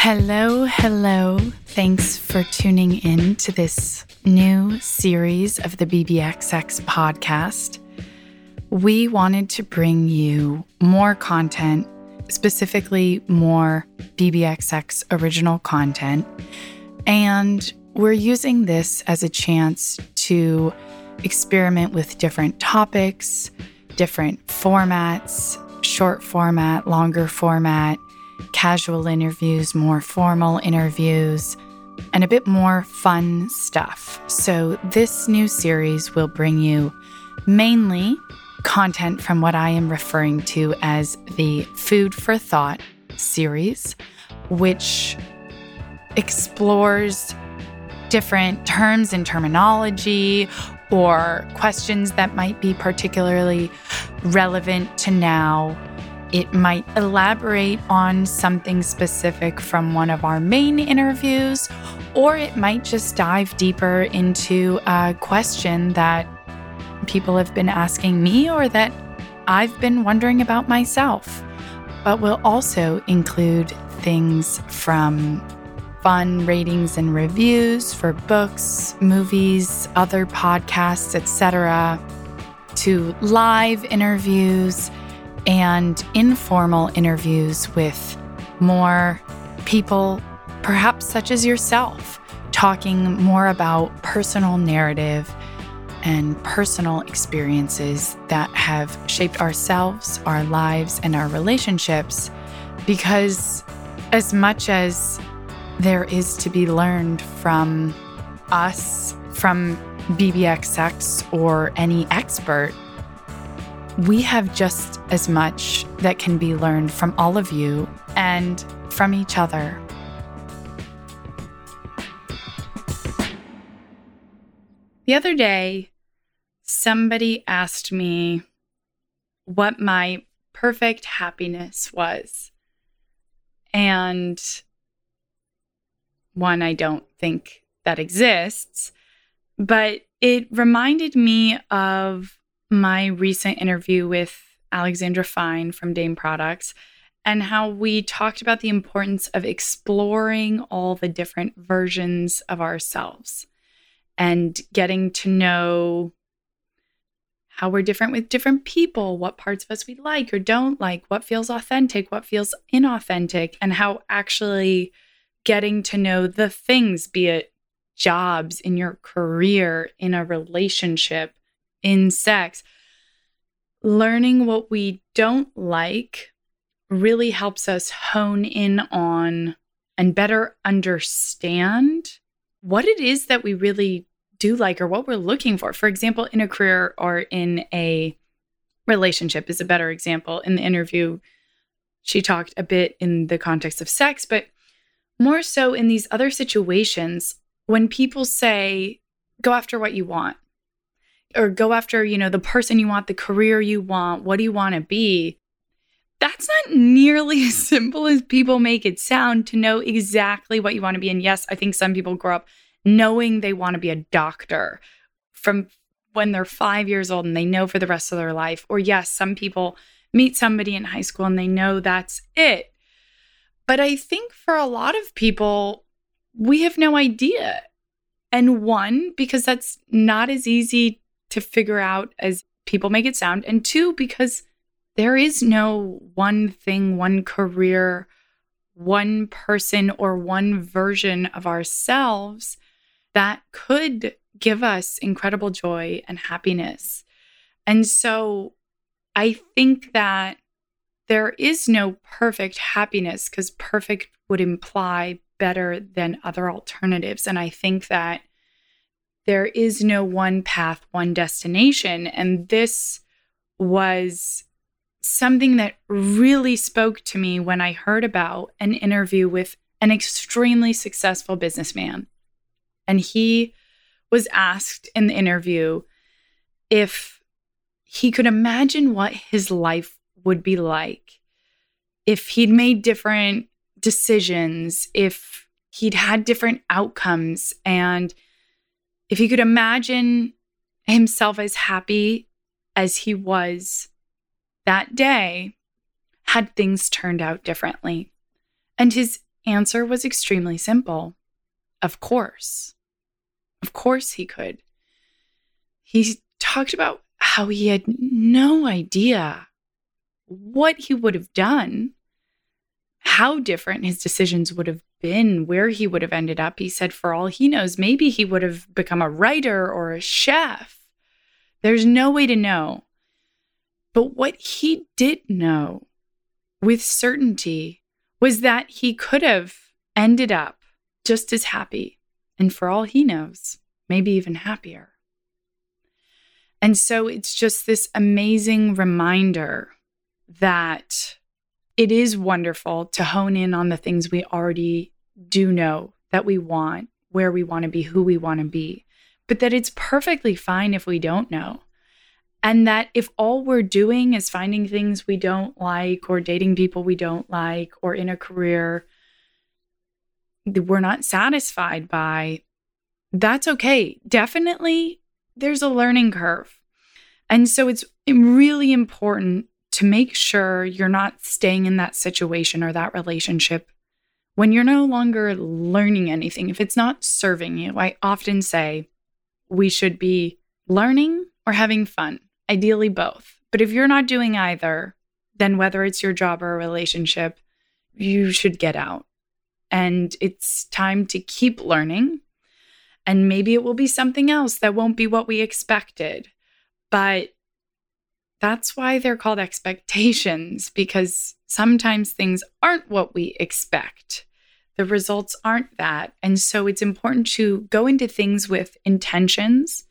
Hello, hello. Thanks for tuning in to this new series of the BBXX podcast. We wanted to bring you more content, specifically more BBXX original content. And we're using this as a chance to experiment with different topics, different formats, short format, longer format, casual interviews, more formal interviews, and a bit more fun stuff. So, this new series will bring you mainly content from what I am referring to as the Food for Thought series, which explores different terms and terminology or questions that might be particularly relevant to now. It might elaborate on something specific from one of our main interviews, or it might just dive deeper into a question that people have been asking me or that I've been wondering about myself. But we'll also include things from fun ratings and reviews for books, movies, other podcasts, etc., to live interviews and informal interviews with more people, perhaps such as yourself, talking more about personal narrative and personal experiences that have shaped ourselves, our lives, and our relationships. Because as much as there is to be learned from us, from BBXX or any expert, we have just as much that can be learned from all of you and from each other. The other day, somebody asked me what my perfect happiness was. And one, I don't think that exists, but it reminded me of my recent interview with Alexandra Fine from Dame Products and how we talked about the importance of exploring all the different versions of ourselves and getting to know how we're different with different people, what parts of us we like or don't like, what feels authentic, what feels inauthentic, and how actually getting to know the things, be it jobs, in your career, in a relationship, in sex, learning what we don't like really helps us hone in on and better understand what it is that we really do like or what we're looking for. For example, in a career or in a relationship is a better example. In the interview, she talked a bit in the context of sex, but more so in these other situations when people say, go after what you want or go after, you know, the person you want, the career you want, what do you want to be? That's not nearly as simple as people make it sound to know exactly what you want to be. And yes, I think some people grow up knowing they want to be a doctor from when they're five years old and they know for the rest of their life. Or yes, some people meet somebody in high school and they know that's it. But I think for a lot of people, we have no idea. And one, because that's not as easy to figure out as people make it sound. And two, because there is no one thing, one career, one person, or one version of ourselves that could give us incredible joy and happiness. And so I think that there is no perfect happiness because perfect would imply better than other alternatives. And I think that there is no one path, one destination. And this was something that really spoke to me when I heard about an interview with an extremely successful businessman. And he was asked in the interview if he could imagine what his life would be like if he'd made different decisions, if he'd had different outcomes, and if he could imagine himself as happy as he was that day had things turned out differently. And his answer was extremely simple. Of course. Of course he could. He talked about how he had no idea what he would have done, how different his decisions would have been, where he would have ended up. He said, for all he knows, maybe he would have become a writer or a chef. There's no way to know. But what he did know with certainty was that he could have ended up just as happy, and for all he knows, maybe even happier. And so it's just this amazing reminder that it is wonderful to hone in on the things we already do know that we want, where we want to be, who we want to be, but that it's perfectly fine if we don't know. And that if all we're doing is finding things we don't like, or dating people we don't like, or in a career that we're not satisfied by, that's okay. Definitely, there's a learning curve. And so it's really important to make sure you're not staying in that situation or that relationship when you're no longer learning anything, if it's not serving you. I often say we should be learning or having fun, ideally both. But if you're not doing either, then whether it's your job or a relationship, you should get out. And it's time to keep learning. And maybe it will be something else that won't be what we expected. But that's why they're called expectations, because sometimes things aren't what we expect. The results aren't that. And so it's important to go into things with intentions,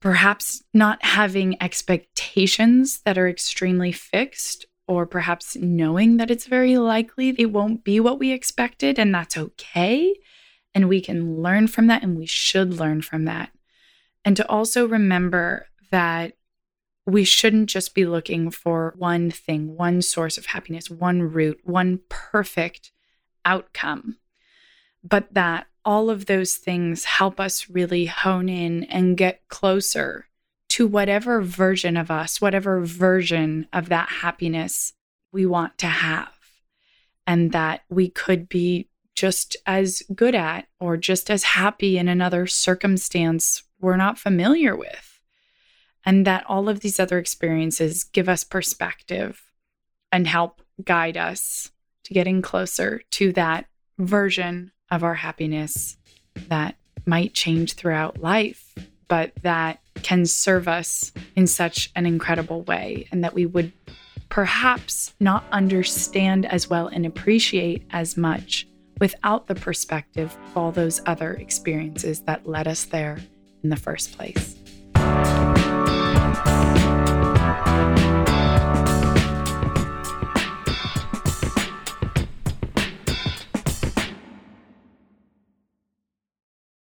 perhaps not having expectations that are extremely fixed, or perhaps knowing that it's very likely it won't be what we expected, and that's okay. And we can learn from that, and we should learn from that. And to also remember that we shouldn't just be looking for one thing, one source of happiness, one route, one perfect outcome, but that all of those things help us really hone in and get closer to whatever version of us, whatever version of that happiness we want to have, and that we could be just as good at or just as happy in another circumstance we're not familiar with and that all of these other experiences give us perspective and help guide us to getting closer to that version of our happiness that might change throughout life, but that can serve us in such an incredible way, and that we would perhaps not understand as well and appreciate as much without the perspective of all those other experiences that led us there in the first place. Thank you.